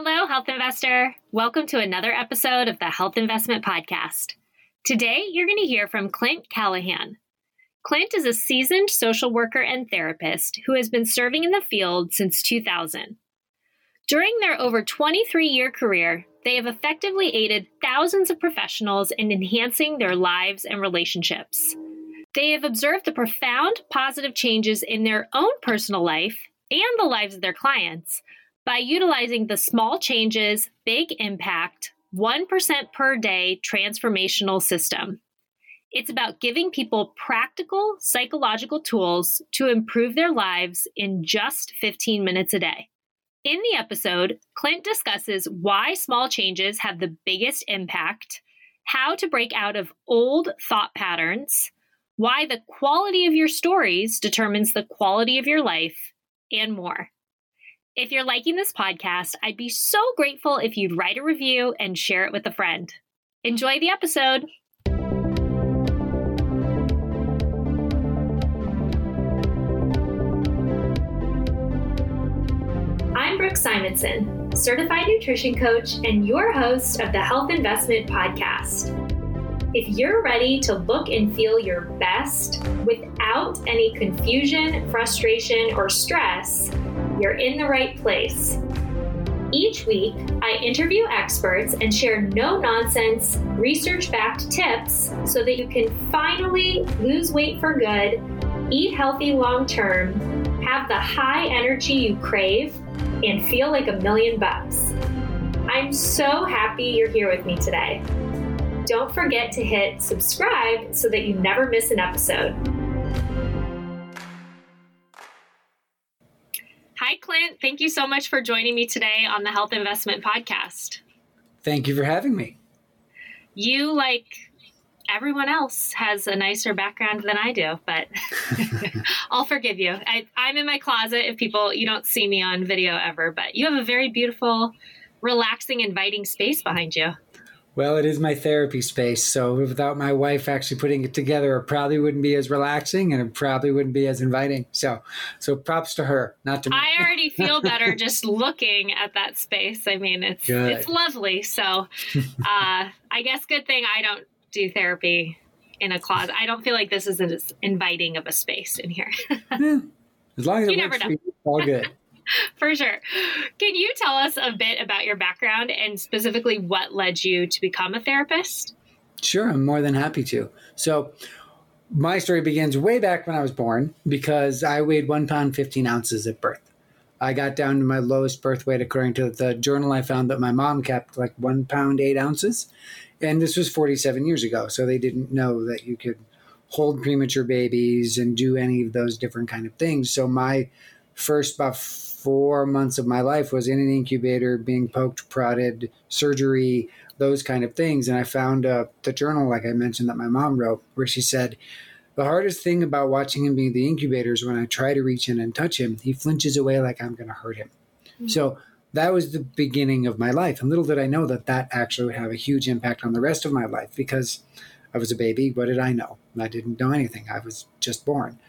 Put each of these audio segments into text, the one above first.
Hello, Health Investor. Welcome to another episode of the Health Investment Podcast. Today, you're going to hear from Clint Callahan. Clint is a seasoned social worker and therapist who has been serving in the field since 2000. During their over 23 year career, they have effectively aided thousands of professionals in enhancing their lives and relationships. They have observed the profound positive changes in their own personal life and the lives of their clients by utilizing the small changes, big impact, 1% per day transformational system. It's about giving people practical psychological tools to improve their lives in just 15 minutes a day. In the episode, Clint discusses why small changes have the biggest impact, how to break out of old thought patterns, why the quality of your stories determines the quality of your life, and more. If you're liking this podcast, I'd be so grateful if you'd write a review and share it with a friend. Enjoy the episode. I'm Brooke Simonson, certified nutrition coach and your host of the Health Investment Podcast. If you're ready to look and feel your best without any confusion, frustration, or stress, you're in the right place. Each week, I interview experts and share no nonsense, research backed tips so that you can finally lose weight for good, eat healthy long term, have the high energy you crave, and feel like a million bucks. I'm so happy you're here with me today. Don't forget to hit subscribe so that you never miss an episode. Hi, Clint. Thank you so much for joining me today on the Health Investment Podcast. Thank you for having me. You, like everyone else, has a nicer background than I do, but I'll forgive you. I, I'm in my closet if people, you don't see me on video ever, but you have a very beautiful, relaxing, inviting space behind you. Well, it is my therapy space. So without my wife actually putting it together, it probably wouldn't be as relaxing and it probably wouldn't be as inviting. So, so props to her, not to me. I already feel better just looking at that space. I mean, it's good. it's lovely. So, uh, I guess good thing I don't do therapy in a closet. I don't feel like this is as inviting of a space in here. yeah. As long as you it never know. You, all good. For sure. Can you tell us a bit about your background and specifically what led you to become a therapist? Sure, I'm more than happy to. So, my story begins way back when I was born because I weighed one pound, 15 ounces at birth. I got down to my lowest birth weight according to the journal I found that my mom kept, like one pound, eight ounces. And this was 47 years ago. So they didn't know that you could hold premature babies and do any of those different kind of things. So my first about four months of my life was in an incubator, being poked, prodded, surgery, those kind of things. And I found uh, the journal, like I mentioned, that my mom wrote, where she said, the hardest thing about watching him being the incubator is when I try to reach in and touch him, he flinches away like I'm going to hurt him. Mm-hmm. So that was the beginning of my life. And little did I know that that actually would have a huge impact on the rest of my life because I was a baby. What did I know? I didn't know anything. I was just born.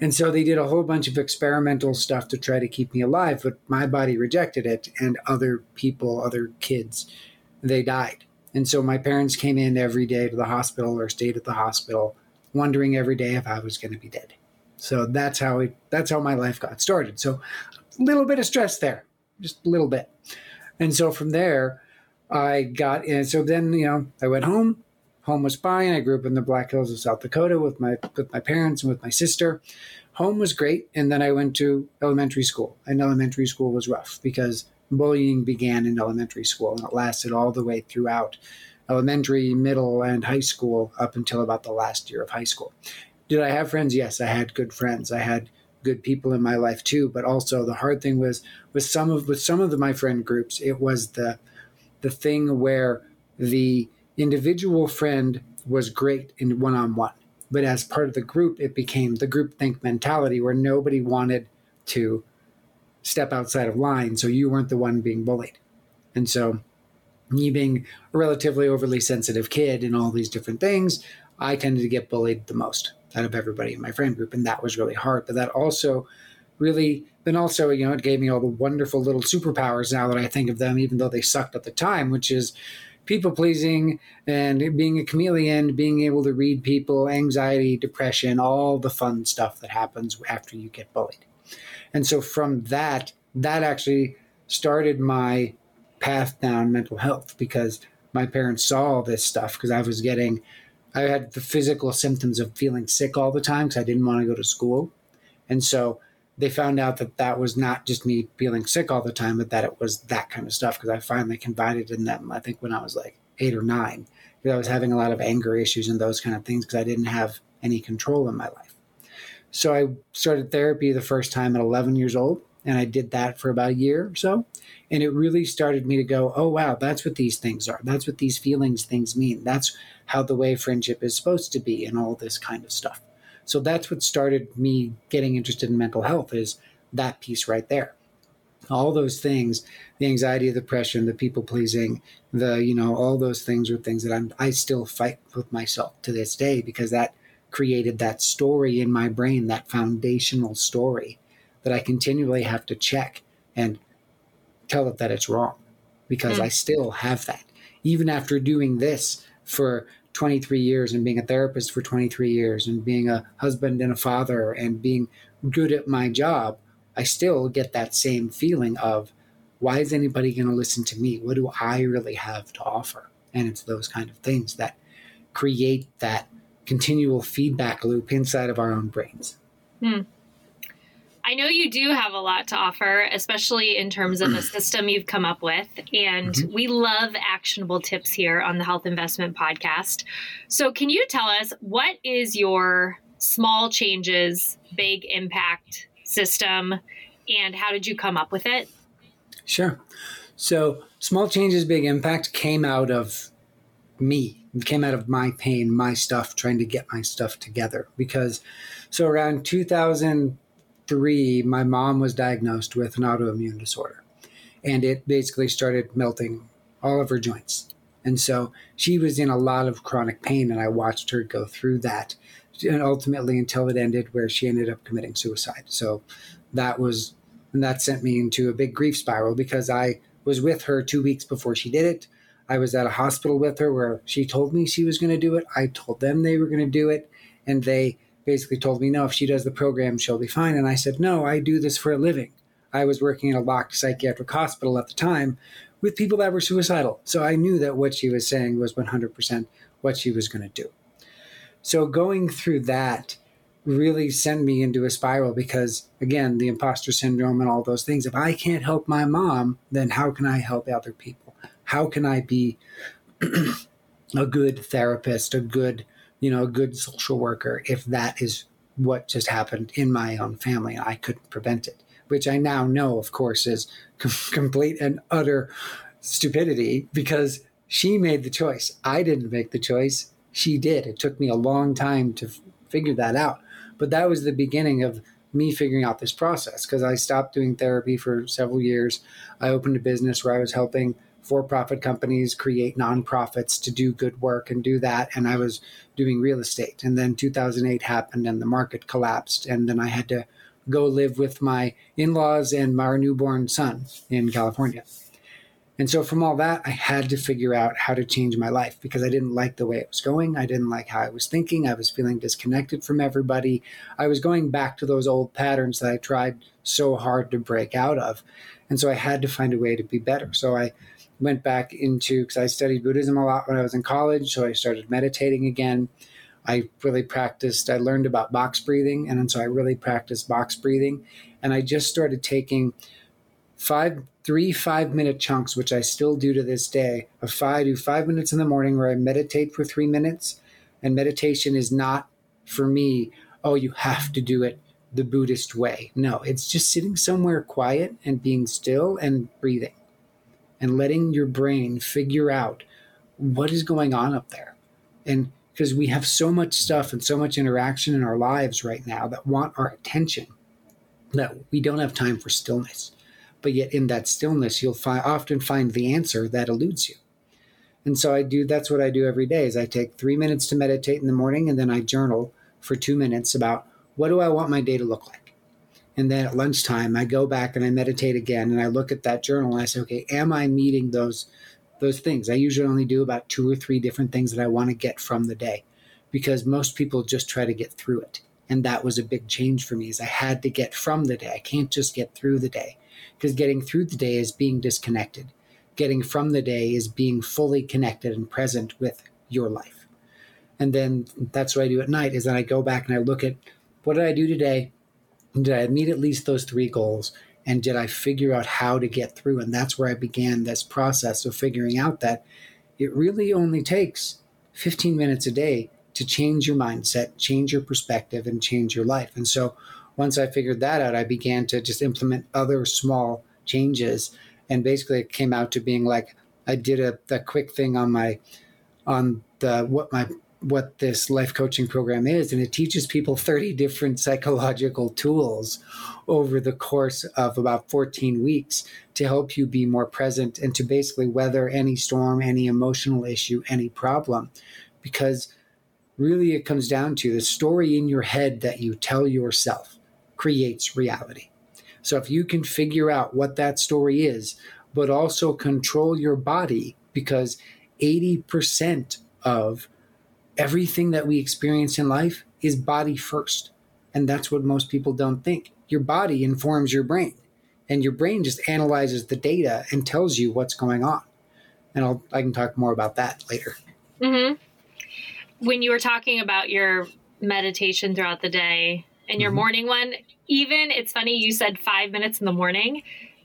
And so they did a whole bunch of experimental stuff to try to keep me alive, but my body rejected it, and other people, other kids, they died. And so my parents came in every day to the hospital or stayed at the hospital, wondering every day if I was going to be dead. So that's how it, that's how my life got started. So a little bit of stress there, just a little bit. And so from there, I got in. So then, you know, I went home, home was fine. I grew up in the Black Hills of South Dakota with my with my parents and with my sister. Home was great, and then I went to elementary school, and elementary school was rough because bullying began in elementary school, and it lasted all the way throughout elementary, middle, and high school up until about the last year of high school. Did I have friends? Yes, I had good friends. I had good people in my life too, but also the hard thing was with some of with some of the, my friend groups, it was the the thing where the individual friend was great in one on one. But as part of the group, it became the group think mentality where nobody wanted to step outside of line. So you weren't the one being bullied. And so, me being a relatively overly sensitive kid and all these different things, I tended to get bullied the most out of everybody in my friend group. And that was really hard. But that also really, then also, you know, it gave me all the wonderful little superpowers now that I think of them, even though they sucked at the time, which is people pleasing and being a chameleon, being able to read people, anxiety, depression, all the fun stuff that happens after you get bullied. And so from that, that actually started my path down mental health because my parents saw all this stuff because I was getting, I had the physical symptoms of feeling sick all the time because I didn't want to go to school. And so they found out that that was not just me feeling sick all the time, but that it was that kind of stuff because I finally confided in them, I think when I was like eight or nine, because I was having a lot of anger issues and those kind of things because I didn't have any control in my life. So I started therapy the first time at 11 years old, and I did that for about a year or so. And it really started me to go, oh, wow, that's what these things are. That's what these feelings things mean. That's how the way friendship is supposed to be, and all this kind of stuff. So that's what started me getting interested in mental health is that piece right there. All those things, the anxiety, the depression, the people pleasing, the, you know, all those things are things that I'm, I still fight with myself to this day because that created that story in my brain, that foundational story that I continually have to check and tell it that it's wrong because mm. I still have that. Even after doing this for 23 years and being a therapist for 23 years and being a husband and a father and being good at my job, I still get that same feeling of why is anybody going to listen to me? What do I really have to offer? And it's those kind of things that create that continual feedback loop inside of our own brains. Hmm. I know you do have a lot to offer, especially in terms of the system you've come up with. And mm-hmm. we love actionable tips here on the Health Investment Podcast. So, can you tell us what is your small changes, big impact system, and how did you come up with it? Sure. So, small changes, big impact came out of me. It came out of my pain, my stuff, trying to get my stuff together. Because, so around 2000 three, my mom was diagnosed with an autoimmune disorder, and it basically started melting all of her joints. And so she was in a lot of chronic pain, and I watched her go through that, and ultimately until it ended, where she ended up committing suicide. So that was, and that sent me into a big grief spiral because I was with her two weeks before she did it. I was at a hospital with her where she told me she was going to do it. I told them they were going to do it, and they basically told me, no, if she does the program, she'll be fine. And I said, no, I do this for a living. I was working in a locked psychiatric hospital at the time with people that were suicidal. So I knew that what she was saying was 100% what she was going to do. So going through that really sent me into a spiral because, again, the imposter syndrome and all those things. If I can't help my mom, then how can I help other people? How can I be a good therapist, a good you know, a good social worker if that is what just happened in my own family I couldn't prevent it, which I now know, of course, is com- complete and utter stupidity because she made the choice. I didn't make the choice. She did. It took me a long time to f- figure that out. But that was the beginning of me figuring out this process because I stopped doing therapy for several years. I opened a business where I was helping for profit companies create nonprofits to do good work and do that. And I was doing real estate. And then 2008 happened and the market collapsed. And then I had to go live with my in laws and our newborn son in California. And so, from all that, I had to figure out how to change my life because I didn't like the way it was going. I didn't like how I was thinking. I was feeling disconnected from everybody. I was going back to those old patterns that I tried so hard to break out of. And so, I had to find a way to be better. So, I went back into because I studied Buddhism a lot when I was in college, so I started meditating again. I really practiced. I learned about box breathing, and so I really practiced box breathing. And I just started taking five, three five minute chunks, which I still do to this day. Of five, do five minutes in the morning where I meditate for three minutes. And meditation is not for me. Oh, you have to do it the Buddhist way. No, it's just sitting somewhere quiet and being still and breathing and letting your brain figure out what is going on up there. And because we have so much stuff and so much interaction in our lives right now that want our attention that we don't have time for stillness. But yet in that stillness, you'll fi- often find the answer that eludes you. And so I do that's what I do every day is I take 3 minutes to meditate in the morning and then I journal for 2 minutes about what do I want my day to look like? And then at lunchtime, I go back and I meditate again and I look at that journal and I say, okay, am I meeting those those things? I usually only do about two or three different things that I want to get from the day because most people just try to get through it. And that was a big change for me is I had to get from the day. I can't just get through the day because getting through the day is being disconnected. Getting from the day is being fully connected and present with your life. And then that's what I do at night is that I go back and I look at what did I do today? Did I meet at least those three goals? And did I figure out how to get through? And that's where I began this process of figuring out that it really only takes 15 minutes a day to change your mindset, change your perspective, and change your life. And so once I figured that out, I began to just implement other small changes. And basically, it came out to being like I did a, a quick thing on my on the what my what this life coaching program is, and it teaches people 30 different psychological tools over the course of about 14 weeks to help you be more present and to basically weather any storm, any emotional issue, any problem. Because really, it comes down to the story in your head that you tell yourself creates reality. So if you can figure out what that story is, but also control your body, because 80% of everything that we experience in life is body first. And that's what most people don't think. Your body informs your brain, and your brain just analyzes the data and tells you what's going on. And I'll, I can talk more about that later. Mm-hmm. When you were talking about your meditation throughout the day and your mm-hmm. morning one, even it's funny you said five minutes in the morning.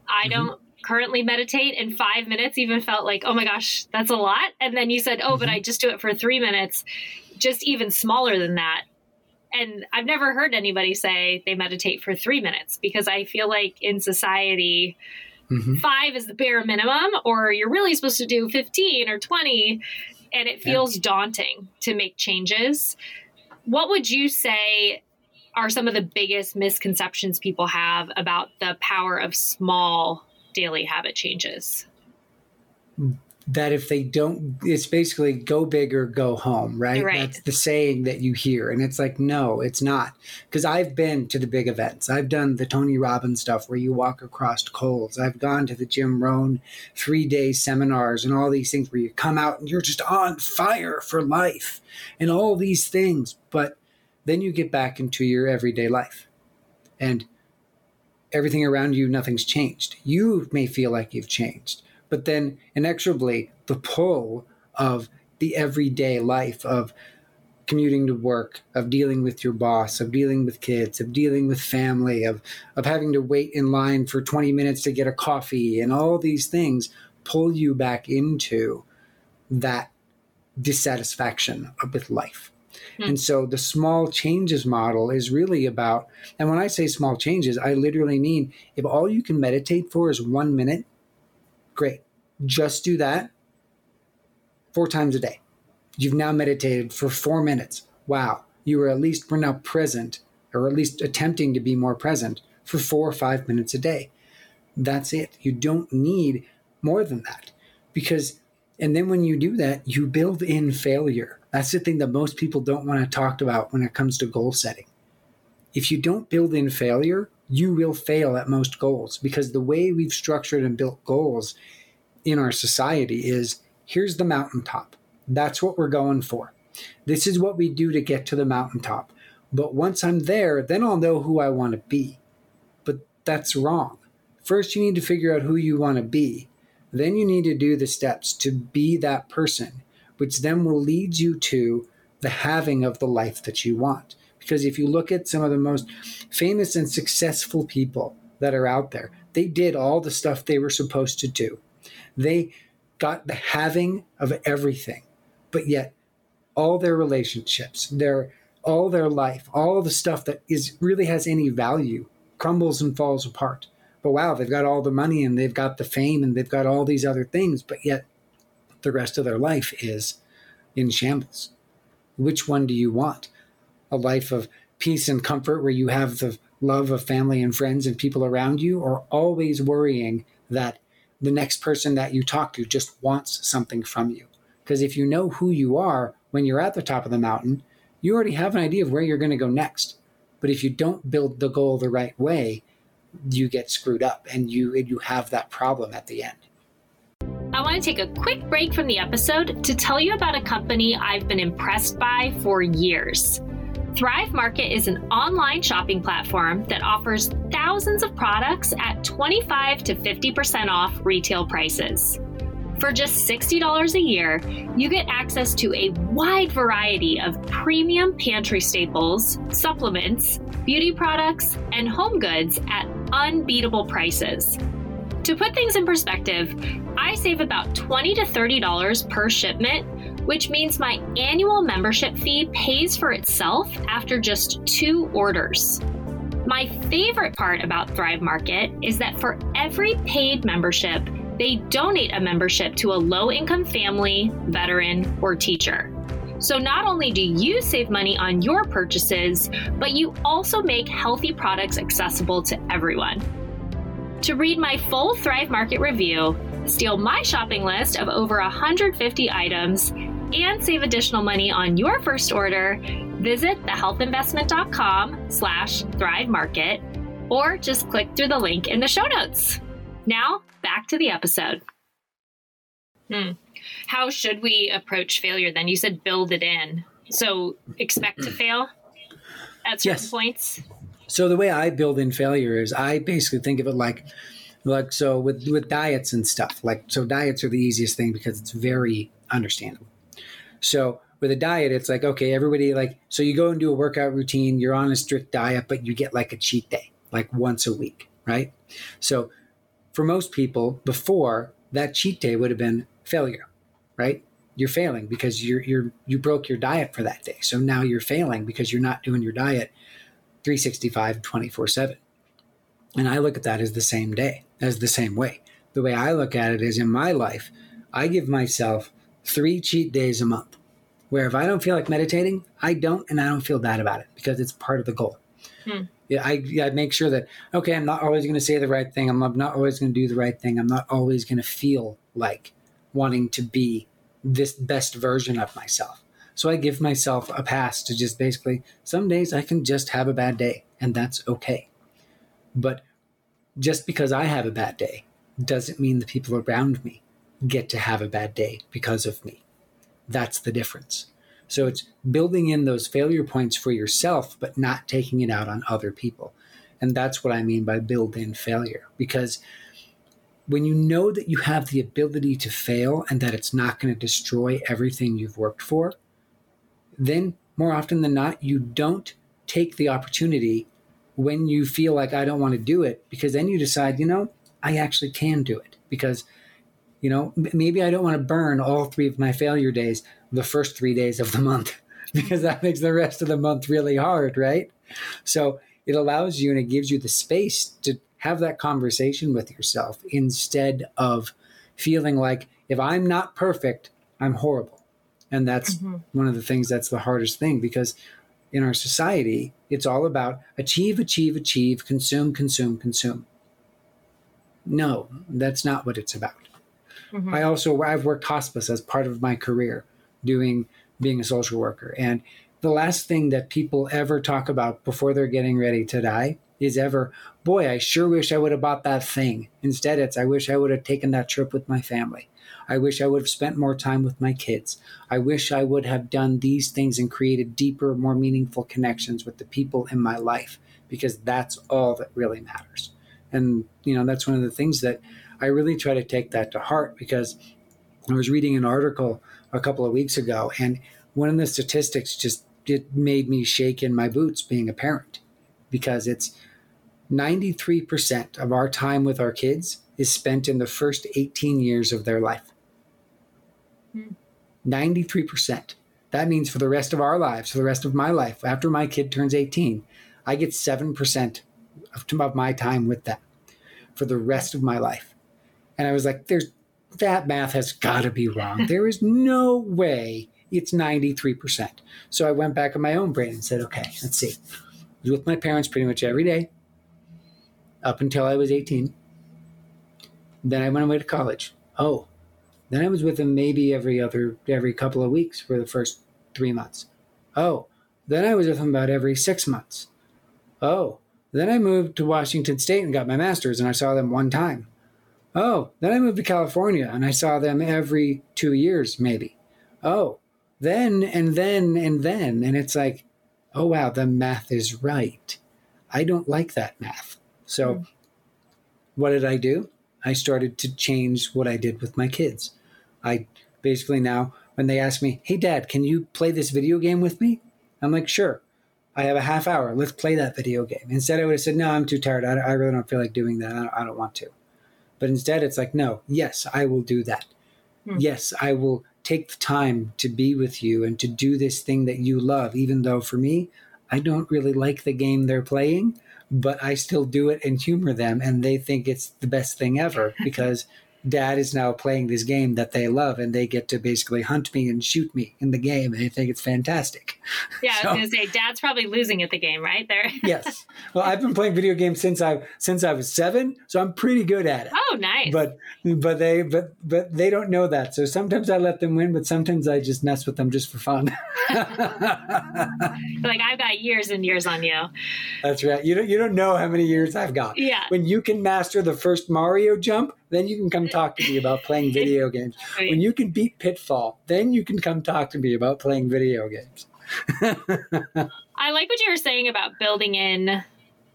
I mm-hmm. don't currently meditate and five minutes even felt like oh my gosh that's a lot and then you said oh mm-hmm. but i just do it for three minutes just even smaller than that and i've never heard anybody say they meditate for three minutes because i feel like in society mm-hmm. five is the bare minimum or you're really supposed to do 15 or 20 and it feels yeah. daunting to make changes what would you say are some of the biggest misconceptions people have about the power of small daily habit changes? That if they don't, it's basically go big or go home, right? right? That's the saying that you hear. And it's like, no, it's not. Because I've been to the big events. I've done the Tony Robbins stuff where you walk across coals. I've gone to the Jim Rohn three day seminars and all these things where you come out and you're just on fire for life and all these things. But then you get back into your everyday life. And everything around you, nothing's changed. You may feel like you've changed, but then inexorably, the pull of the everyday life of commuting to work, of dealing with your boss, of dealing with kids, of dealing with family, of, of having to wait in line for 20 minutes to get a coffee, and all these things pull you back into that dissatisfaction with life. Hmm. And so the small changes model is really about, and when I say small changes, I literally mean if all you can meditate for is one minute, great. Just do that four times a day. You've now meditated for four minutes. Wow. You are at least, we're now present, or at least attempting to be more present for four or five minutes a day. That's it. You don't need more than that because, and then when you do that, you build in failure that's the thing that most people don't want to talk about when it comes to goal setting. If you don't build in failure, you will fail at most goals because the way we've structured and built goals in our society is here's the mountaintop. That's what we're going for. This is what we do to get to the mountaintop. But once I'm there, then I'll know who I want to be. But that's wrong. First, you need to figure out who you want to be. Then you need to do the steps to be that person which then will lead you to the having of the life that you want. Because if you look at some of the most famous and successful people that are out there, they did all the stuff they were supposed to do. They got the having of everything, but yet all their relationships, their all their life, all the stuff that is really has any value crumbles and falls apart. But wow, they've got all the money and they've got the fame and they've got all these other things, but yet the rest of their life is in shambles. Which one do you want? A life of peace and comfort where you have the love of family and friends and people around you, or always worrying that the next person that you talk to just wants something from you? Because if you know who you are when you're at the top of the mountain, you already have an idea of where you're going to go next. But if you don't build the goal the right way, you get screwed up and you you have that problem at the end. I want to take a quick break from the episode to tell you about a company I've been impressed by for years. Thrive Market is an online shopping platform that offers thousands of products at 25 to 50% off retail prices. For just $60 a year, you get access to a wide variety of premium pantry staples, supplements, beauty products, and home goods at unbeatable prices. To put things in perspective, I save about 20 to $30 per shipment which means my annual membership fee pays for itself after just two orders. My favorite part about Thrive Market is that for every paid membership, they donate a membership to a low income family, veteran, or teacher. So not only do you save money on your purchases, but you also make healthy products accessible to everyone. To read my full Thrive Market review, steal my shopping list of over 150 items, and save additional money on your first order, visit thehealthinvestment.com slash thrive market or just click through the link in the show notes. Now, back to the episode. Hmm. How should we approach failure then? You said build it in. So expect to fail at certain Yes. points? So the way I build in failure is I basically think of it like like so with with diets and stuff. Like so diets are the easiest thing because it's very understandable. So with a diet, it's like, okay, everybody like so you go and do a workout routine, you're on a strict diet, but you get like a cheat day, like once a week, right? So for most people, before that cheat day would have been failure, right? You're failing because you're you're you broke your diet for that day. So now you're failing because you're not doing your diet 365 24 7 and i look at that as the same day as the same way. The way i look at it is in my life i give myself three cheat days a month where if i don't feel like meditating i don't and i don't feel bad about it because it's part of the goal. Hmm. yeah, I, I make sure that okay i'm not always going to say the right thing i'm not always going to do the right thing i'm not always going to feel like wanting to be this best version of myself so I give myself a pass to just basically, some days I can just have a bad day, and that's okay. But just because I have a bad day doesn't mean the people around me get to have a bad day because of me. That's the difference. So it's building in those failure points for yourself, but not taking it out on other people. And that's what I mean by build in failure. Because when you know that you have the ability to fail and that it's not going to destroy everything you've worked for, then more often than not, you don't take the opportunity when you feel like I don't want to do it, because then you decide, you know, I actually can do it. Because, you know, maybe I don't want to burn all three of my failure days the first three days of the month, because that makes the rest of the month really hard, right? So it allows you and it gives you the space to have that conversation with yourself instead of feeling like if I'm not perfect, I'm horrible. And that's Mhm. one of the things that's the hardest thing because in our society, it's all about achieve, achieve, achieve, consume, consume, consume. No, that's not what it's about. Mhm. I also I've worked hospice as part of my career doing being a social worker and the last thing that people ever talk about before they're getting ready to die is ever. Boy I sure wish I would have bought that thing. Instead it's I wish I would have taken that trip with my family. I wish I would have spent more time with my kids. I wish I would have done these things and created deeper more meaningful connections with the people in my life because that's all that really matters. And you know that's one of the things that I really try to take that to heart because I was reading an article a couple of weeks ago, and one of the statistics just it made me shake in my boots being a parent because it's 93% of our time with our kids is spent in the first 18 years of their life. Hmm. 93%. That means for the rest of our lives, for the rest of my life, after my kid turns 18, I get 7% of, of my time with them for the rest of my life. And I was like, there's that math has got to be wrong. There is no way it's 93%. So I went back in my own brain and said, okay, let's see. I was with my parents pretty much every day up until I was 18. Then I went away to college. Oh, then I was with them maybe every other, every couple of weeks for the first three months. Oh, then I was with them about every six months. Oh, then I moved to Washington State and got my master's, and I saw them one time. Oh, then I moved to California and I saw them every two years, maybe. Oh, then and then and then. And it's like, oh, wow, the math is right. I don't like that math. So, mm. what did I do? I started to change what I did with my kids. I basically now, when they ask me, hey, dad, can you play this video game with me? I'm like, sure. I have a half hour. Let's play that video game. Instead, I would have said, no, I'm too tired. I, I really don't feel like doing that. I don't, I don't want to. But instead, it's like, no, yes, I will do that. Hmm. Yes, I will take the time to be with you and to do this thing that you love, even though for me, I don't really like the game they're playing, but I still do it and humor them, and they think it's the best thing ever because dad is now playing this game that they love and they get to basically hunt me and shoot me in the game and they think it's fantastic. Yeah, so, I was gonna say dad's probably losing at the game, right? There. yes. Well I've been playing video games since I since I was seven, so I'm pretty good at it. Oh nice. But but they but but they don't know that. So sometimes I let them win, but sometimes I just mess with them just for fun. like I've got years and years on you. That's right. You don't you don't know how many years I've got. Yeah. When you can master the first Mario jump, then you can come talk to me about playing video games. When you can beat Pitfall, then you can come talk to me about playing video games. I like what you were saying about building in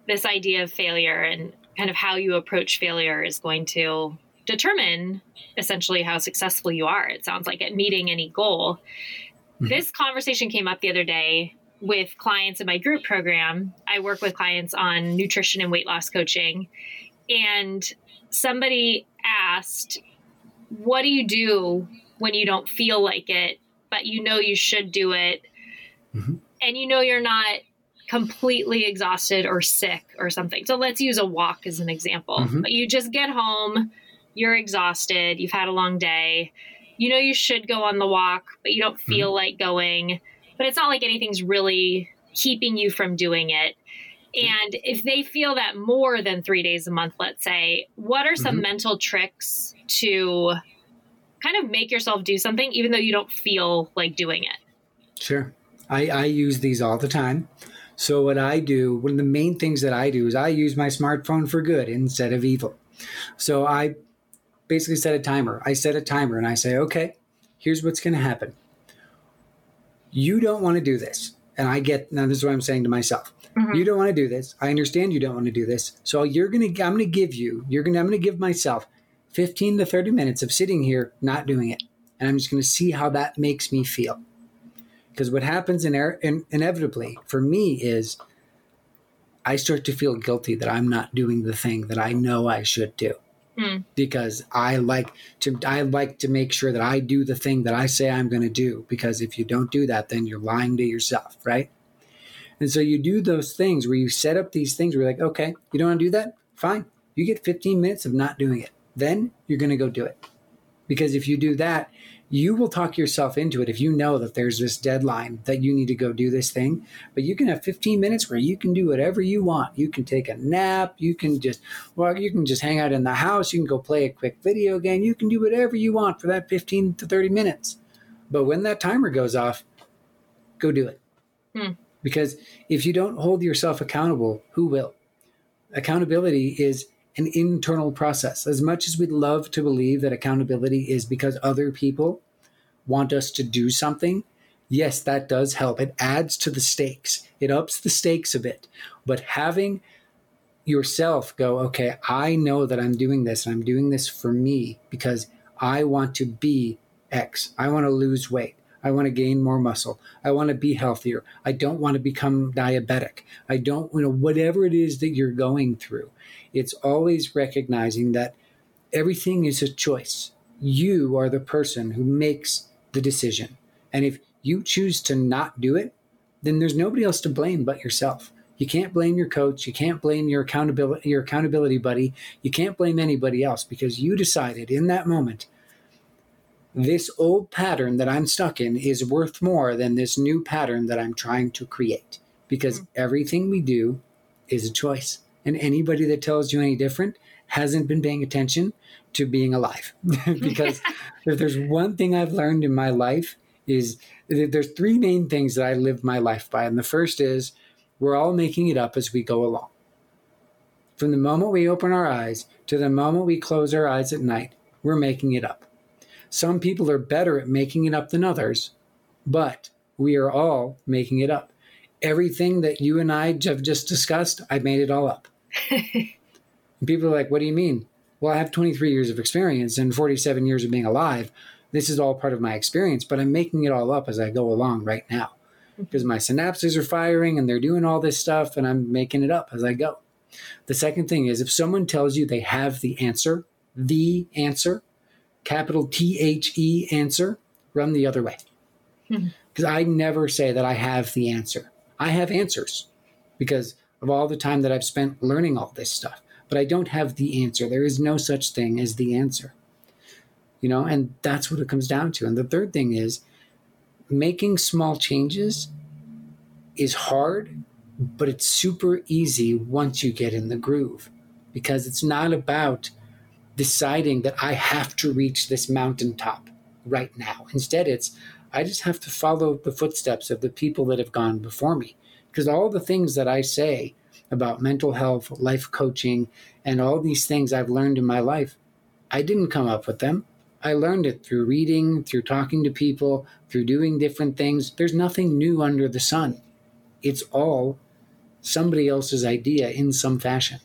this idea of failure and kind of how you approach failure is going to determine essentially how successful you are. It sounds like at meeting any goal. Mm-hmm. This conversation came up the other day with clients in my group program. I work with clients on nutrition and weight loss coaching. And somebody asked, What do you do when you don't feel like it, but you know you should do it? Mm-hmm. And you know you're not completely exhausted or sick or something. So let's use a walk as an example. Mm-hmm. You just get home, you're exhausted, you've had a long day. You know you should go on the walk, but you don't feel mm-hmm. like going. But it's not like anything's really keeping you from doing it. And if they feel that more than three days a month, let's say, what are some mm-hmm. mental tricks to kind of make yourself do something, even though you don't feel like doing it? Sure. I, I use these all the time. So, what I do, one of the main things that I do is I use my smartphone for good instead of evil. So, I basically set a timer. I set a timer and I say, okay, here's what's going to happen. You don't want to do this. And I get, now this is what I'm saying to myself. Mm-hmm. You don't want to do this. I understand you don't want to do this. So you're going to, I'm going to give you, you're going to, I'm going to give myself 15 to 30 minutes of sitting here not doing it. And I'm just going to see how that makes me feel. Because what happens in, in, inevitably for me is I start to feel guilty that I'm not doing the thing that I know I should do. Mm. Because I like to I like to make sure that I do the thing that I say I'm going to do because if you don't do that then you're lying to yourself, right? And so you do those things where you set up these things where you're like, okay, you don't want to do that? Fine. You get 15 minutes of not doing it. Then you're going to go do it. Because if you do that, you will talk yourself into it if you know that there's this deadline that you need to go do this thing. But you can have 15 minutes where you can do whatever you want. You can take a nap. You can just, well, you can just hang out in the house. You can go play a quick video game. You can do whatever you want for that 15 to 30 minutes. But when that timer goes off, go do it. Hmm. Because if you don't hold yourself accountable, who will? Accountability is an internal process. As much as we'd love to believe that accountability is because other people want us to do something, yes, that does help. It adds to the stakes, it ups the stakes a bit. But having yourself go, okay, I know that I'm doing this and I'm doing this for me because I want to be X. I want to lose weight. I want to gain more muscle. I want to be healthier. I don't want to become diabetic. I don't, you know, whatever it is that you're going through, it's always recognizing that everything is a choice. You are the person who makes the decision. And if you choose to not do it, then there's nobody else to blame but yourself. You can't blame your coach. You can't blame your accountability, your accountability buddy. You can't blame anybody else because you decided in that moment this old pattern that I'm stuck in is worth more than this new pattern that I'm trying to create because mm. everything we do is a choice. And anybody that tells you any different hasn't been paying attention to being alive. because if there's one thing I've learned in my life is there's three main things that I live my life by. And the first is we're all making it up as we go along. From the moment we open our eyes to the moment we close our eyes at night, we're making it up. Some people are better at making it up than others, but we are all making it up. Everything that you and I have just discussed, I made it all up. and people are like, What do you mean? Well, I have 23 years of experience and 47 years of being alive. This is all part of my experience, but I'm making it all up as I go along right now mm-hmm. because my synapses are firing and they're doing all this stuff and I'm making it up as I go. The second thing is if someone tells you they have the answer, the answer, capital T H E answer, run the other way. Hmm. Because I never say that I have the answer. I have answers because of all the time that I've spent learning all this stuff, but I don't have the answer. There is no such thing as the answer. You know, and that's what it comes down to. And the third thing is making small changes is hard, but it's super easy once you get in the groove because it's not about deciding that I have to reach this mountaintop right now. Instead, it's I just have to follow the footsteps of the people that have gone before me. Because all the things that I say about mental health, life coaching, and all these things I've learned in my life, I didn't come up with them. I learned it through reading, through talking to people, through doing different things. There's nothing new under the sun. It's all somebody else's idea in some fashion.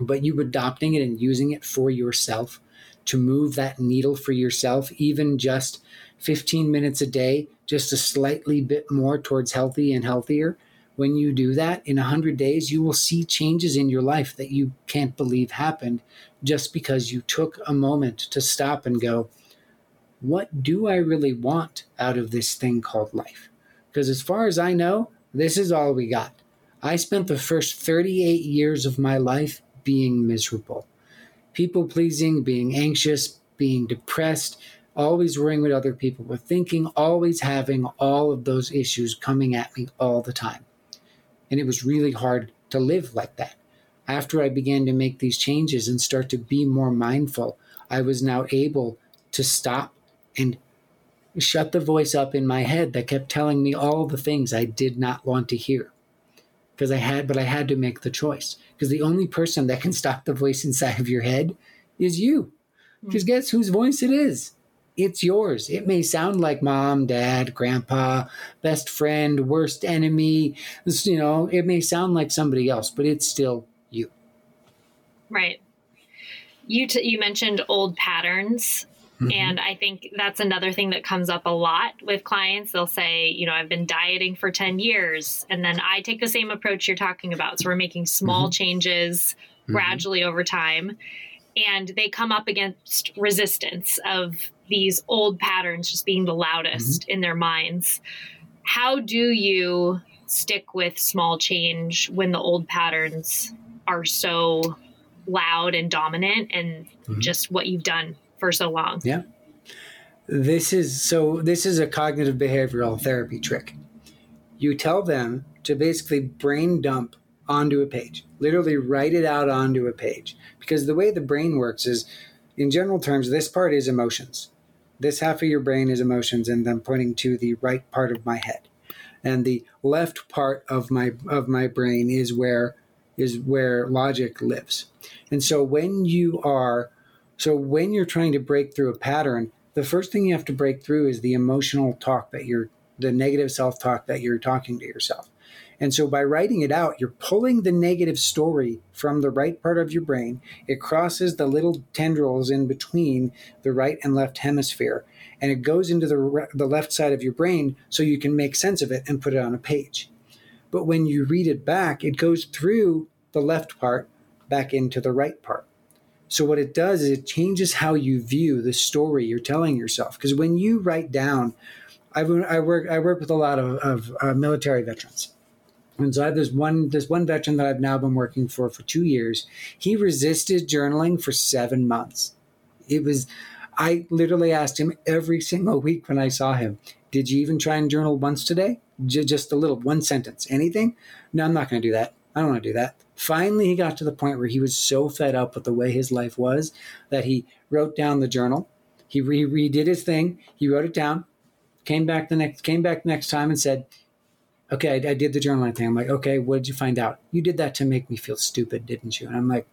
But you adopting it and using it for yourself to move that needle for yourself, even just 15 minutes a day, just a slightly bit more towards healthy and healthier. When you do that in 100 days, you will see changes in your life that you can't believe happened just because you took a moment to stop and go, What do I really want out of this thing called life? Because as far as I know, this is all we got. I spent the first 38 years of my life being miserable, people pleasing, being anxious, being depressed, always worrying what other people were thinking, always having all of those issues coming at me all the time. And it was really hard to live like that. After I began to make these changes and start to be more mindful, I was now able to stop and shut the voice up in my head that kept telling me all the things I did not want to hear. Because I had, but I had to make the choice. Because the only person that can stop the voice inside of your head is you. Because hmm. guess whose voice it is? It's yours. It may sound like mom, dad, grandpa, best friend, worst enemy. You know, it may sound like somebody else, but it's still you. Right. You t- you mentioned old patterns Mm-hmm. And I think that's another thing that comes up a lot with clients. They'll say, you know, I've been dieting for 10 years. And then I take the same approach you're talking about. So we're making small mm-hmm. changes mm-hmm. gradually over time. And they come up against resistance of these old patterns just being the loudest mm-hmm. in their minds. How do you stick with small change when the old patterns are so loud and dominant and mm-hmm. just what you've done for so long. Yeah. This is so this is a cognitive behavioral therapy trick. You tell them to basically brain dump onto a page. Literally write it out onto a page. Because the way the brain works is in general terms this part is emotions. This half of your brain is emotions and then pointing to the right part of my head. And the left part of my of my brain is where is where logic lives. And so when you are so when you're trying to break through a pattern, the first thing you have to break through is the emotional talk that you're, the negative self talk that you're talking to yourself. And so by writing it out, you're pulling the negative story from the right part of your brain. It crosses the little tendrils in between the right and left hemisphere, and it goes into the, re- the left side of your brain so you can make sense of it and put it on a page. But when you read it back, it goes through the left part back into the right part. So what it does is it changes how you view the story you're telling yourself. Because when you write down, I've, I work I work with a lot of, of uh, military veterans. And so I have this one this one veteran that I've now been working for for two years. He resisted journaling for seven months. It was I literally asked him every single week when I saw him, "Did you even try and journal once today? J- just a little, one sentence, anything?" No, I'm not going to do that. I don't want to do that. Finally, he got to the point where he was so fed up with the way his life was that he wrote down the journal. He re- redid his thing. He wrote it down. Came back the next came back next time and said, okay, I, I did the journaling thing. I'm like, okay, what did you find out? You did that to make me feel stupid, didn't you? And I'm like,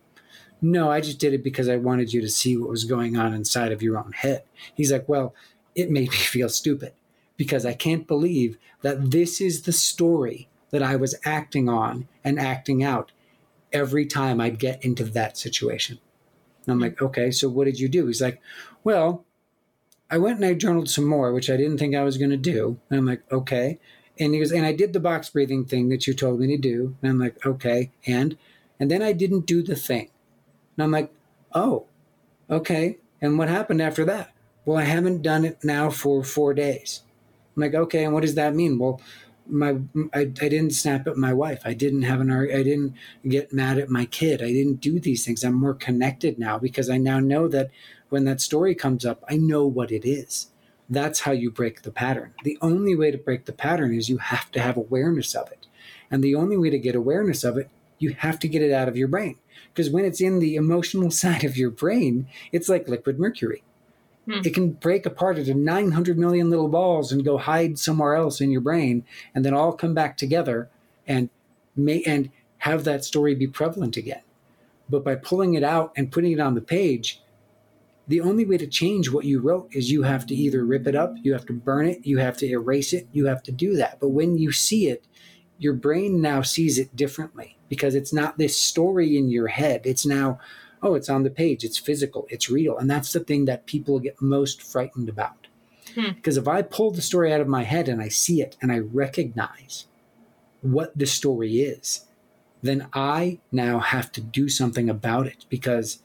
no, I just did it because I wanted you to see what was going on inside of your own head. He's like, well, it made me feel stupid because I can't believe that this is the story that I was acting on and acting out every time I'd get into that situation. And I'm hmm. like, okay, so what did you do? He's like, well, I went and I journaled some more, which I didn't think I was going to do. And I'm like, okay. And he goes, and I did the box breathing thing that you told me to do. And I'm like, okay. And, and then I didn't do the thing. And I'm like, oh, okay. And what happened after that? Well, I haven't done it now for four days. I'm like, okay. And what does that mean? Well, my I, I didn't snap at my wife. I didn't have an I didn't get mad at my kid. I didn't do these things. I'm more connected now because I now know that when that story comes up, I know what it is. That's how you break the pattern. The only way to break the pattern is you have to have awareness of it. And the only way to get awareness of it, you have to get it out of your brain. Because when it's in the emotional side of your brain, it's like liquid mercury Hmm. It can break apart into 900 million little balls and go hide somewhere else in your brain and then all come back together and may and have that story be prevalent again. But by pulling it out and putting it on the page, the only way to change what you wrote is you have to either rip it up, you have to burn it, you have to erase it, you have to do that. But when you see it, your brain now sees it differently because it's not this story in your head. It's now oh, it's on the page, it's physical, it's real. And that's the thing that people get most frightened about. Hmm. Because if I pull the story out of my head and I see it and I recognize what the story is, then I now have to do something about it because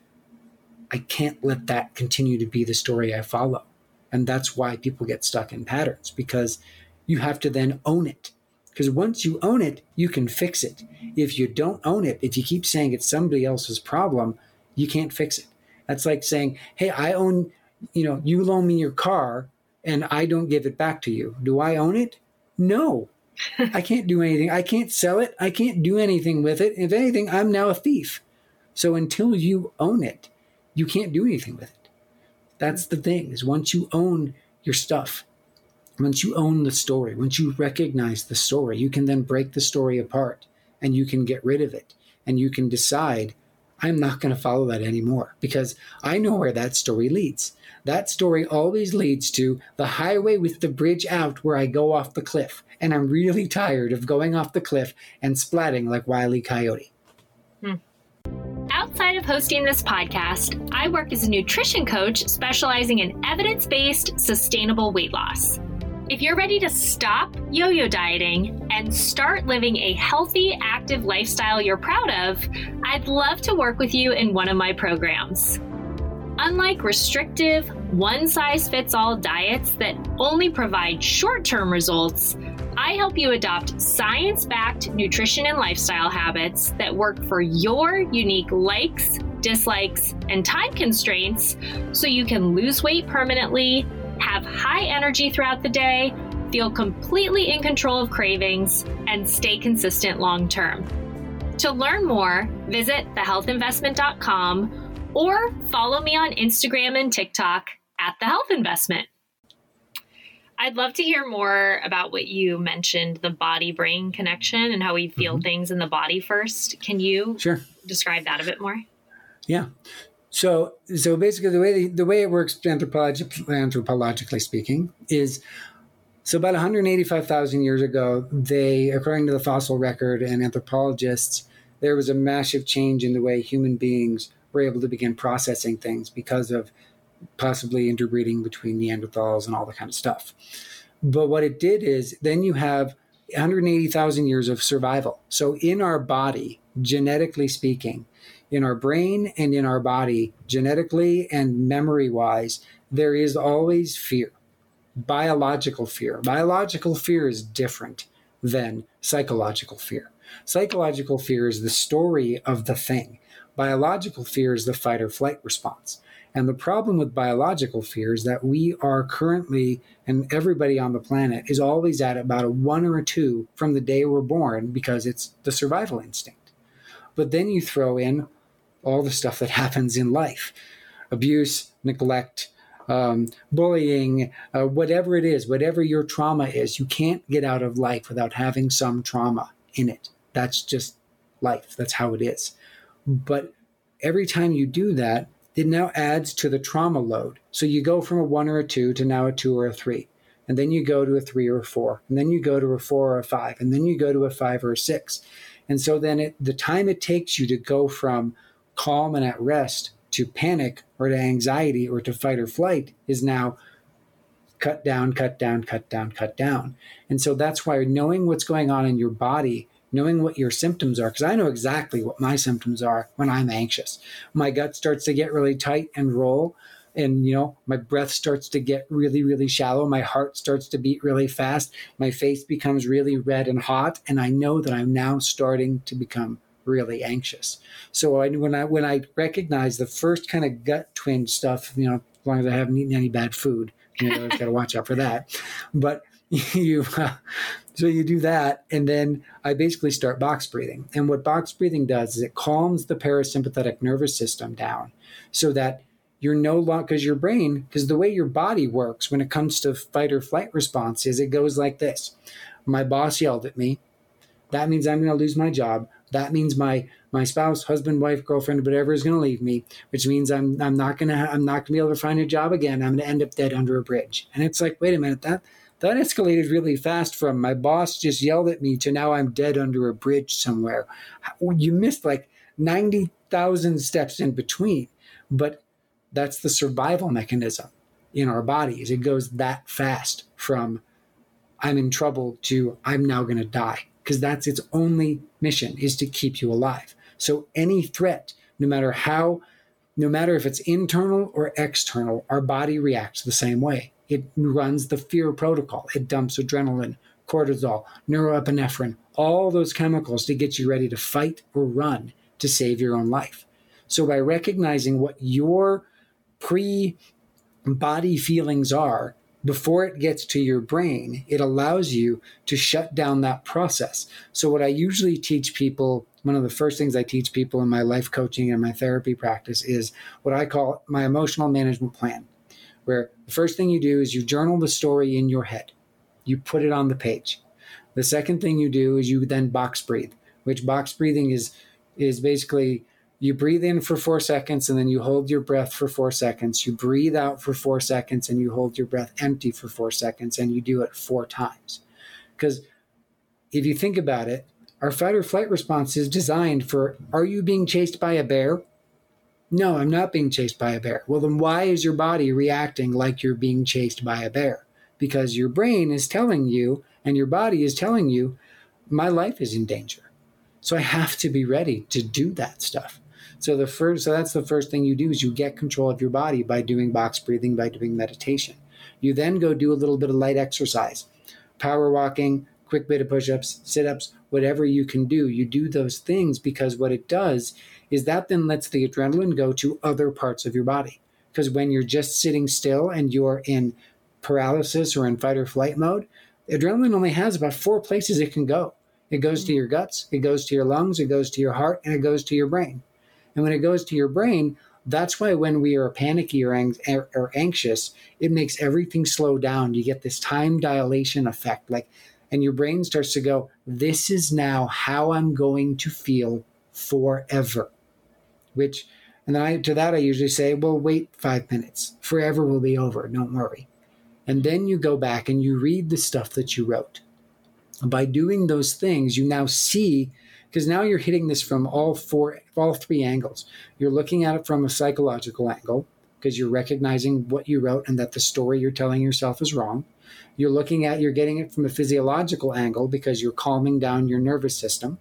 I can't let that continue to be the story I follow. And that's why people get stuck in patterns because you have to then own it. Because once you own it, you can fix it. If you don't own it, if you keep saying it's somebody else's problem, you can't fix it. That's like saying, hey, I own, you know, you loan me your car and I don't give it back to you. Do I own it? No. I can't do anything. I can't sell it. I can't do anything with it. If anything, I'm now a thief. So until you own it, you can't do anything with it. That's the thing is once you own your stuff, once you own the story, once you recognize the story, you can then break the story apart and you can get rid of it and you can decide I'm not going to follow that anymore because I know where that story leads. That story always leads to the highway with the bridge out where I go off the cliff. And I'm really tired of going off the cliff and splatting like Wiley Coyote. Hmm. Outside of hosting this podcast, I work as a nutrition coach specializing in evidence based, sustainable weight loss. If you're ready to stop yo yo dieting and start living a healthy, active lifestyle you're proud of, I'd love to work with you in one of my programs. Unlike restrictive, one size fits all diets that only provide short term results, I help you adopt science backed nutrition and lifestyle habits that work for your unique likes, dislikes, and time constraints so you can lose weight permanently have high energy throughout the day, feel completely in control of cravings, and stay consistent long term. To learn more, visit thehealthinvestment.com or follow me on Instagram and TikTok at The Health Investment. I'd love to hear more about what you mentioned the body brain connection and how we feel mm-hmm. things in the body first. Can you sure. describe that a bit more? Yeah. So, so basically, the way the way it works anthropologically, anthropologically speaking is so about 185,000 years ago, they, according to the fossil record and anthropologists, there was a massive change in the way human beings were able to begin processing things because of possibly interbreeding between Neanderthals and all that kind of stuff. But what it did is then you have 180,000 years of survival. So in our body, genetically speaking, in our brain and in our body, genetically and memory wise, there is always fear, biological fear. Biological fear is different than psychological fear. Psychological fear is the story of the thing. Biological fear is the fight or flight response. And the problem with biological fear is that we are currently, and everybody on the planet is always at about a one or a two from the day we're born because it's the survival instinct. But then you throw in all the stuff that happens in life abuse, neglect, um, bullying, uh, whatever it is, whatever your trauma is, you can't get out of life without having some trauma in it. That's just life. That's how it is. But every time you do that, it now adds to the trauma load. So you go from a one or a two to now a two or a three. And then you go to a three or a four. And then you go to a four or a five. And then you go to a five or a six. And so then it, the time it takes you to go from calm and at rest to panic or to anxiety or to fight or flight is now cut down, cut down, cut down, cut down. And so that's why knowing what's going on in your body, knowing what your symptoms are, because I know exactly what my symptoms are when I'm anxious. My gut starts to get really tight and roll. And, you know, my breath starts to get really, really shallow. My heart starts to beat really fast. My face becomes really red and hot. And I know that I'm now starting to become really anxious. So I, when I when I recognize the first kind of gut twinge stuff, you know, as long as I haven't eaten any bad food, you know, I've got to watch out for that. But you, uh, so you do that, and then I basically start box breathing. And what box breathing does is it calms the parasympathetic nervous system down, so that you're no longer because your brain because the way your body works when it comes to fight or flight response is it goes like this my boss yelled at me that means i'm going to lose my job that means my my spouse, husband, wife, girlfriend, whatever is going to leave me, which means I'm I'm not gonna I'm not gonna be able to find a job again. I'm gonna end up dead under a bridge. And it's like, wait a minute, that that escalated really fast from my boss just yelled at me to now I'm dead under a bridge somewhere. You missed like ninety thousand steps in between, but that's the survival mechanism in our bodies. It goes that fast from I'm in trouble to I'm now going to die because that's its only mission is to keep you alive. So any threat, no matter how, no matter if it's internal or external, our body reacts the same way. It runs the fear protocol. It dumps adrenaline, cortisol, norepinephrine, all those chemicals to get you ready to fight or run to save your own life. So by recognizing what your pre body feelings are before it gets to your brain, it allows you to shut down that process. So, what I usually teach people, one of the first things I teach people in my life coaching and my therapy practice is what I call my emotional management plan, where the first thing you do is you journal the story in your head, you put it on the page. The second thing you do is you then box breathe, which box breathing is is basically you breathe in for four seconds and then you hold your breath for four seconds. You breathe out for four seconds and you hold your breath empty for four seconds and you do it four times. Because if you think about it, our fight or flight response is designed for are you being chased by a bear? No, I'm not being chased by a bear. Well, then why is your body reacting like you're being chased by a bear? Because your brain is telling you and your body is telling you, my life is in danger. So I have to be ready to do that stuff. So the first, so that's the first thing you do is you get control of your body by doing box breathing, by doing meditation. You then go do a little bit of light exercise, power walking, quick bit of push-ups, sit-ups, whatever you can do. You do those things because what it does is that then lets the adrenaline go to other parts of your body. Because when you're just sitting still and you're in paralysis or in fight or flight mode, adrenaline only has about four places it can go. It goes to mm-hmm. your guts, it goes to your lungs, it goes to your heart, and it goes to your brain. And when it goes to your brain, that's why when we are panicky or, ang- or anxious, it makes everything slow down. You get this time dilation effect, like, and your brain starts to go, "This is now how I'm going to feel forever." Which, and then I, to that I usually say, "Well, wait five minutes. Forever will be over. Don't worry." And then you go back and you read the stuff that you wrote. By doing those things, you now see because now you're hitting this from all four all three angles. You're looking at it from a psychological angle because you're recognizing what you wrote and that the story you're telling yourself is wrong. You're looking at you're getting it from a physiological angle because you're calming down your nervous system.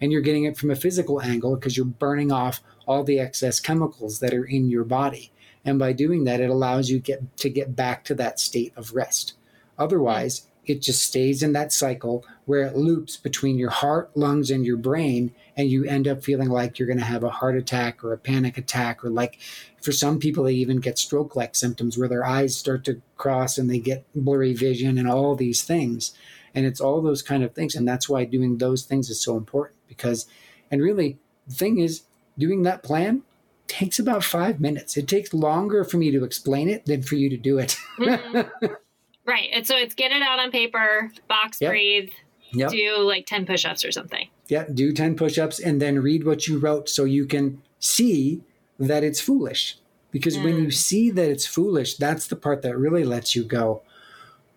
And you're getting it from a physical angle because you're burning off all the excess chemicals that are in your body. And by doing that it allows you get to get back to that state of rest. Otherwise it just stays in that cycle where it loops between your heart, lungs, and your brain, and you end up feeling like you're going to have a heart attack or a panic attack, or like for some people, they even get stroke like symptoms where their eyes start to cross and they get blurry vision and all these things. And it's all those kind of things. And that's why doing those things is so important because, and really, the thing is, doing that plan takes about five minutes. It takes longer for me to explain it than for you to do it. mm-hmm. Right. And so it's get it out on paper, box yep. breathe, yep. do like 10 push ups or something. Yeah, do 10 push ups and then read what you wrote so you can see that it's foolish. Because mm. when you mm. see that it's foolish, that's the part that really lets you go,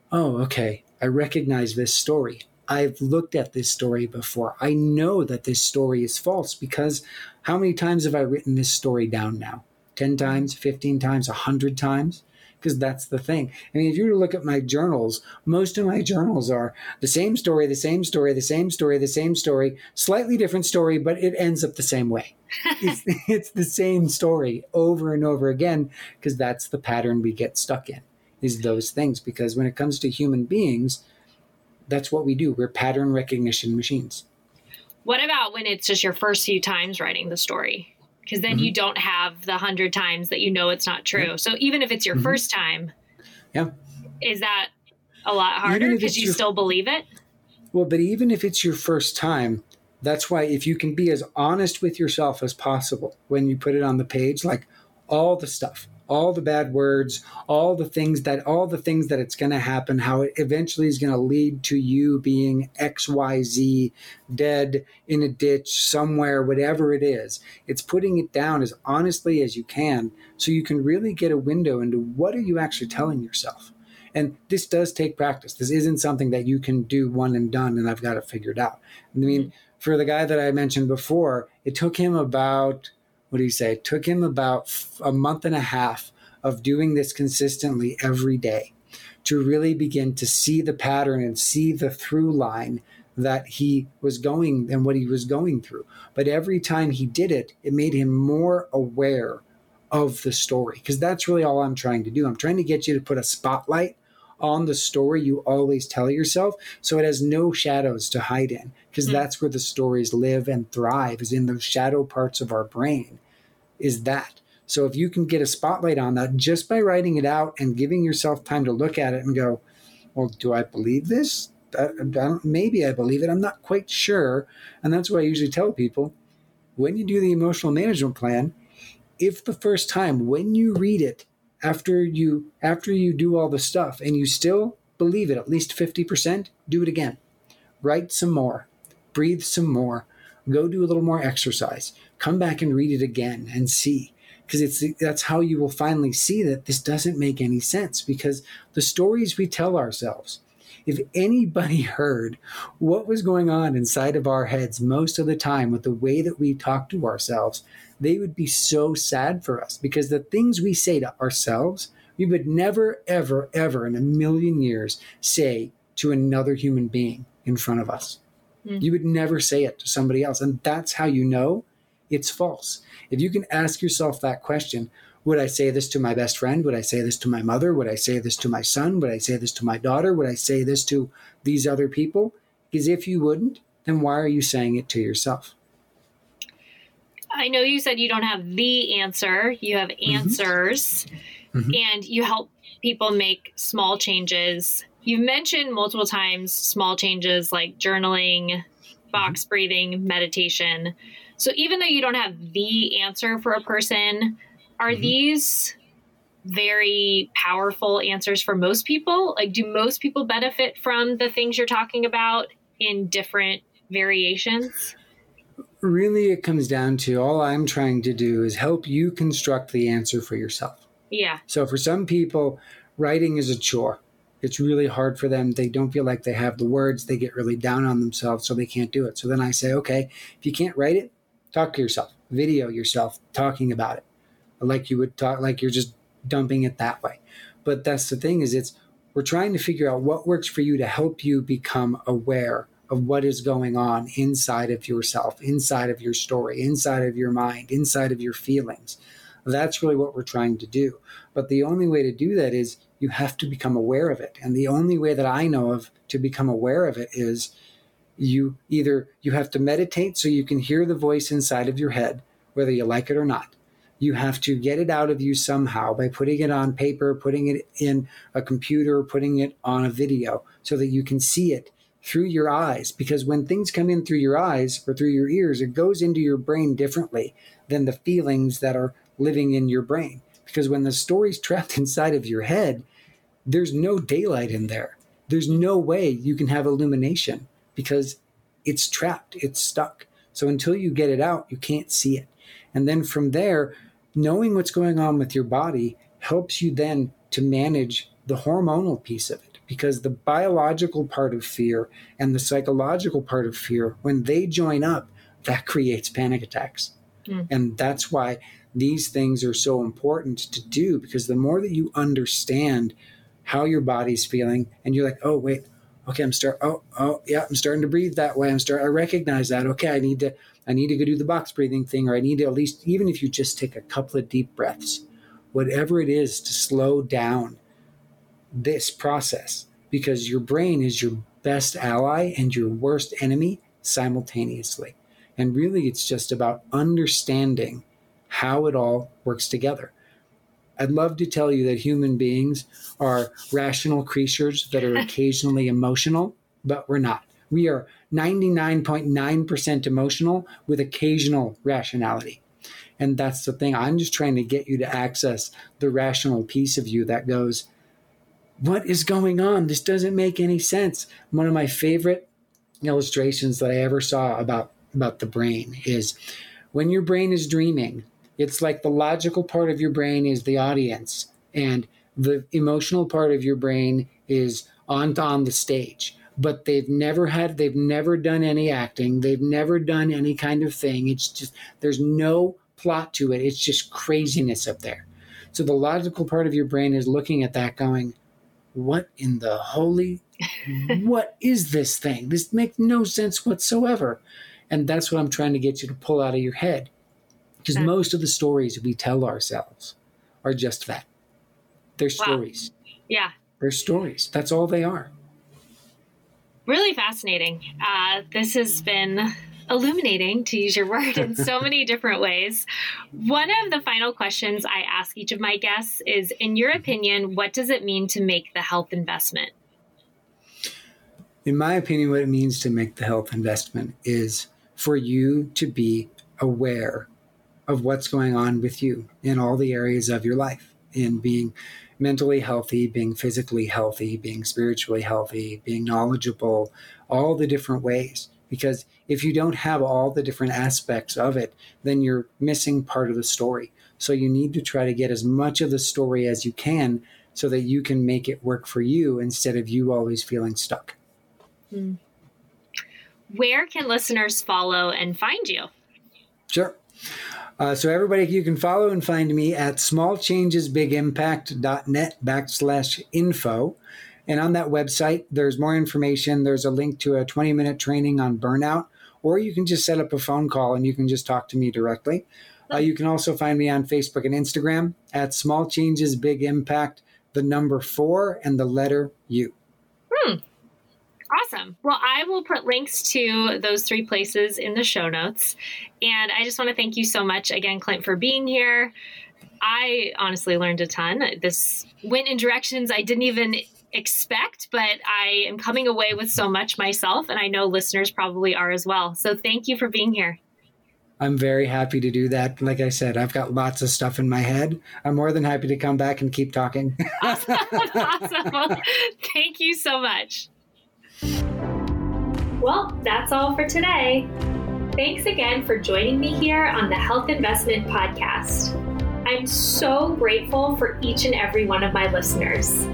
oh, okay, I recognize this story. I've looked at this story before. I know that this story is false because how many times have I written this story down now? 10 times, 15 times, 100 times? Because that's the thing. I mean, if you were to look at my journals, most of my journals are the same story, the same story, the same story, the same story, slightly different story, but it ends up the same way. it's, it's the same story over and over again because that's the pattern we get stuck in is those things. Because when it comes to human beings, that's what we do. We're pattern recognition machines. What about when it's just your first few times writing the story? Because then mm-hmm. you don't have the hundred times that you know it's not true. Yeah. So even if it's your mm-hmm. first time, yeah, is that a lot harder because you your, still believe it? Well, but even if it's your first time, that's why if you can be as honest with yourself as possible when you put it on the page, like all the stuff, all the bad words, all the things that all the things that it's going to happen, how it eventually is going to lead to you being XYZ dead in a ditch somewhere, whatever it is. It's putting it down as honestly as you can so you can really get a window into what are you actually telling yourself. And this does take practice. This isn't something that you can do one and done and I've got it figured out. I mean, mm-hmm. for the guy that I mentioned before, it took him about what do you say? It took him about a month and a half of doing this consistently every day to really begin to see the pattern and see the through line that he was going and what he was going through. But every time he did it, it made him more aware of the story because that's really all I'm trying to do. I'm trying to get you to put a spotlight on the story you always tell yourself so it has no shadows to hide in because mm. that's where the stories live and thrive is in those shadow parts of our brain is that. So if you can get a spotlight on that just by writing it out and giving yourself time to look at it and go well do i believe this? I, I maybe i believe it i'm not quite sure. And that's what i usually tell people. When you do the emotional management plan if the first time when you read it after you after you do all the stuff and you still believe it at least 50% do it again. Write some more. Breathe some more. Go do a little more exercise. Come back and read it again and see. Because it's that's how you will finally see that this doesn't make any sense because the stories we tell ourselves if anybody heard what was going on inside of our heads most of the time with the way that we talk to ourselves they would be so sad for us because the things we say to ourselves, we would never, ever, ever in a million years say to another human being in front of us. Mm. You would never say it to somebody else. And that's how you know it's false. If you can ask yourself that question, would I say this to my best friend? Would I say this to my mother? Would I say this to my son? Would I say this to my daughter? Would I say this to these other people? Because if you wouldn't, then why are you saying it to yourself? I know you said you don't have the answer, you have mm-hmm. answers, mm-hmm. and you help people make small changes. You've mentioned multiple times small changes like journaling, box mm-hmm. breathing, meditation. So even though you don't have the answer for a person, are mm-hmm. these very powerful answers for most people? Like, do most people benefit from the things you're talking about in different variations? Really it comes down to all I'm trying to do is help you construct the answer for yourself. Yeah. So for some people, writing is a chore. It's really hard for them. They don't feel like they have the words. They get really down on themselves, so they can't do it. So then I say, okay, if you can't write it, talk to yourself, video yourself talking about it, like you would talk, like you're just dumping it that way. But that's the thing is, it's we're trying to figure out what works for you to help you become aware of what is going on inside of yourself, inside of your story, inside of your mind, inside of your feelings. That's really what we're trying to do. But the only way to do that is you have to become aware of it. And the only way that I know of to become aware of it is you either you have to meditate so you can hear the voice inside of your head whether you like it or not. You have to get it out of you somehow by putting it on paper, putting it in a computer, putting it on a video so that you can see it through your eyes because when things come in through your eyes or through your ears, it goes into your brain differently than the feelings that are living in your brain. Because when the story's trapped inside of your head, there's no daylight in there. There's no way you can have illumination because it's trapped, it's stuck. So until you get it out, you can't see it. And then from there, knowing what's going on with your body helps you then to manage the hormonal piece of it because the biological part of fear and the psychological part of fear, when they join up, that creates panic attacks. Mm. And that's why these things are so important to do because the more that you understand how your body's feeling and you're like, oh, wait, okay, I'm start. Oh, oh, yeah, I'm starting to breathe that way. I'm start. I recognize that. Okay, I need to. I need to go do the box breathing thing, or I need to at least, even if you just take a couple of deep breaths, whatever it is to slow down this process, because your brain is your best ally and your worst enemy simultaneously. And really, it's just about understanding how it all works together. I'd love to tell you that human beings are rational creatures that are occasionally emotional, but we're not. We are 99.9% emotional with occasional rationality. And that's the thing. I'm just trying to get you to access the rational piece of you that goes, What is going on? This doesn't make any sense. One of my favorite illustrations that I ever saw about, about the brain is when your brain is dreaming, it's like the logical part of your brain is the audience, and the emotional part of your brain is on on the stage. But they've never had, they've never done any acting, they've never done any kind of thing. It's just there's no plot to it. It's just craziness up there. So the logical part of your brain is looking at that, going, "What in the holy? what is this thing? This makes no sense whatsoever." And that's what I'm trying to get you to pull out of your head because most of the stories we tell ourselves are just that. They're wow. stories. Yeah. They're stories. That's all they are. Really fascinating. Uh, this has been illuminating, to use your word, in so many different ways. One of the final questions I ask each of my guests is In your mm-hmm. opinion, what does it mean to make the health investment? In my opinion, what it means to make the health investment is for you to be aware of what's going on with you in all the areas of your life, in being mentally healthy, being physically healthy, being spiritually healthy, being knowledgeable, all the different ways. Because if you don't have all the different aspects of it, then you're missing part of the story. So you need to try to get as much of the story as you can so that you can make it work for you instead of you always feeling stuck. Hmm. Where can listeners follow and find you? Sure. Uh, so everybody, you can follow and find me at smallchangesbigimpact.net backslash info. And on that website, there's more information. There's a link to a 20 minute training on burnout, or you can just set up a phone call and you can just talk to me directly. Uh, you can also find me on Facebook and Instagram at Small Changes Big Impact, the number four and the letter U. Hmm. Awesome. Well, I will put links to those three places in the show notes. And I just want to thank you so much again, Clint, for being here. I honestly learned a ton. This went in directions I didn't even expect, but I am coming away with so much myself, and I know listeners probably are as well. So thank you for being here. I'm very happy to do that. Like I said, I've got lots of stuff in my head. I'm more than happy to come back and keep talking. awesome. awesome. Thank you so much. Well, that's all for today. Thanks again for joining me here on the Health Investment Podcast. I'm so grateful for each and every one of my listeners.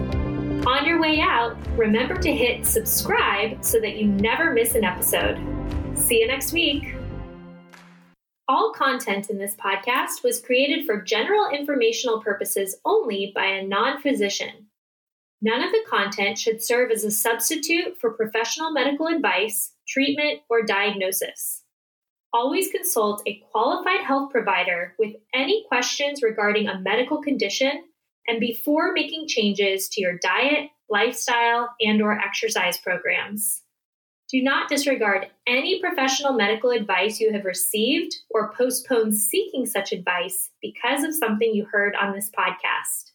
On your way out, remember to hit subscribe so that you never miss an episode. See you next week. All content in this podcast was created for general informational purposes only by a non physician. None of the content should serve as a substitute for professional medical advice, treatment, or diagnosis. Always consult a qualified health provider with any questions regarding a medical condition and before making changes to your diet, lifestyle, and or exercise programs. Do not disregard any professional medical advice you have received or postpone seeking such advice because of something you heard on this podcast.